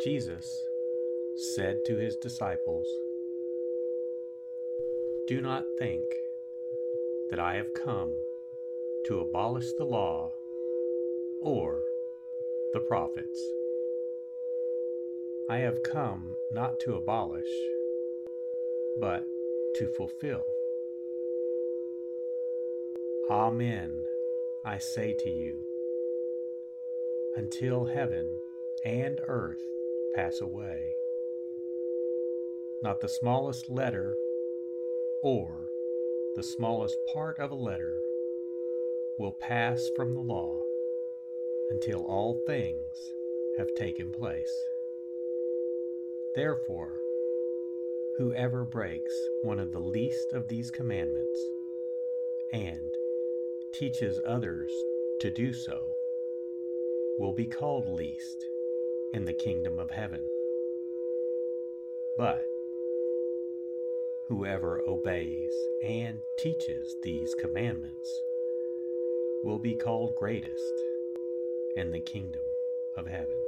Jesus said to his disciples, Do not think that I have come to abolish the law or the prophets. I have come not to abolish, but to fulfill. Amen, I say to you, until heaven and earth pass away. Not the smallest letter or the smallest part of a letter will pass from the law until all things have taken place. Therefore, whoever breaks one of the least of these commandments and teaches others to do so will be called least in the kingdom of heaven. But whoever obeys and teaches these commandments will be called greatest in the kingdom of heaven.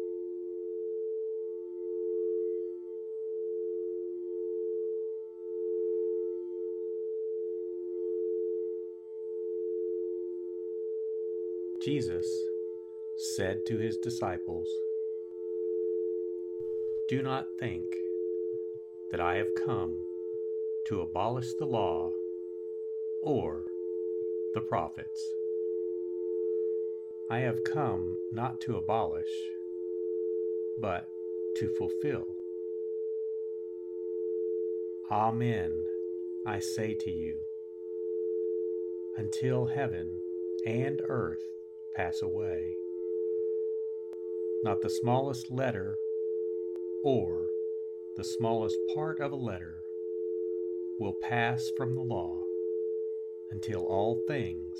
Jesus said to his disciples, Do not think that I have come to abolish the law or the prophets. I have come not to abolish, but to fulfill. Amen, I say to you, until heaven and earth pass away. Not the smallest letter or the smallest part of a letter will pass from the law until all things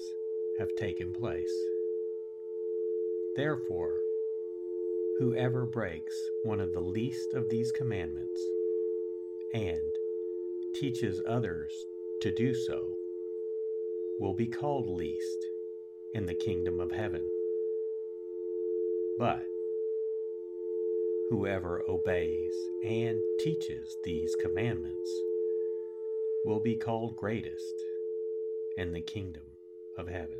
have taken place. Therefore, whoever breaks one of the least of these commandments and teaches others to do so will be called least in the kingdom of heaven. But whoever obeys and teaches these commandments will be called greatest in the kingdom of heaven.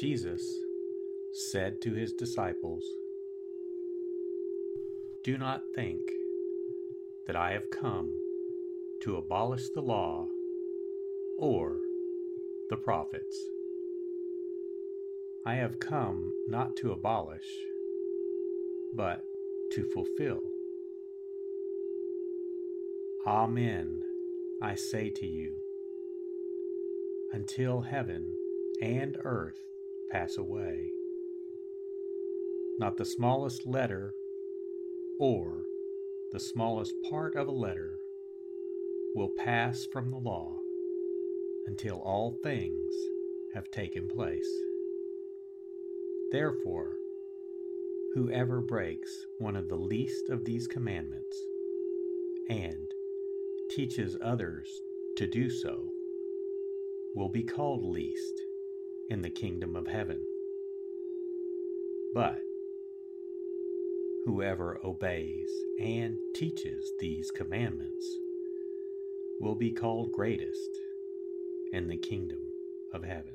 Jesus said to his disciples, Do not think that I have come to abolish the law or the prophets. I have come not to abolish, but to fulfill. Amen, I say to you, until heaven and earth pass away. Not the smallest letter or the smallest part of a letter will pass from the law until all things have taken place. Therefore, whoever breaks one of the least of these commandments and teaches others to do so will be called least in the kingdom of heaven. But whoever obeys and teaches these commandments will be called greatest in the kingdom of heaven.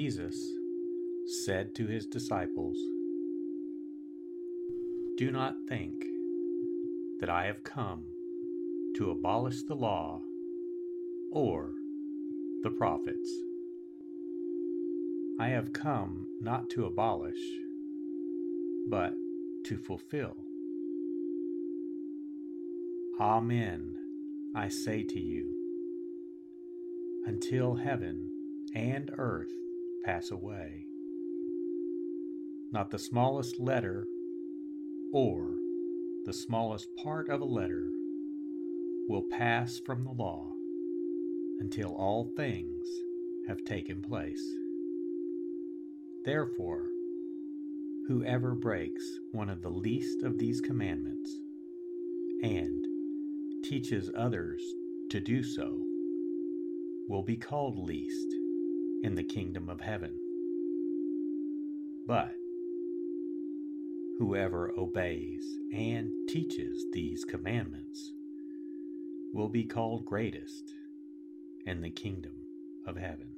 Jesus said to his disciples, Do not think that I have come to abolish the law or the prophets. I have come not to abolish, but to fulfill. Amen, I say to you, until heaven and earth pass away. Not the smallest letter or the smallest part of a letter will pass from the law until all things have taken place. Therefore, whoever breaks one of the least of these commandments and teaches others to do so will be called least in the kingdom of heaven. But whoever obeys and teaches these commandments will be called greatest in the kingdom of heaven.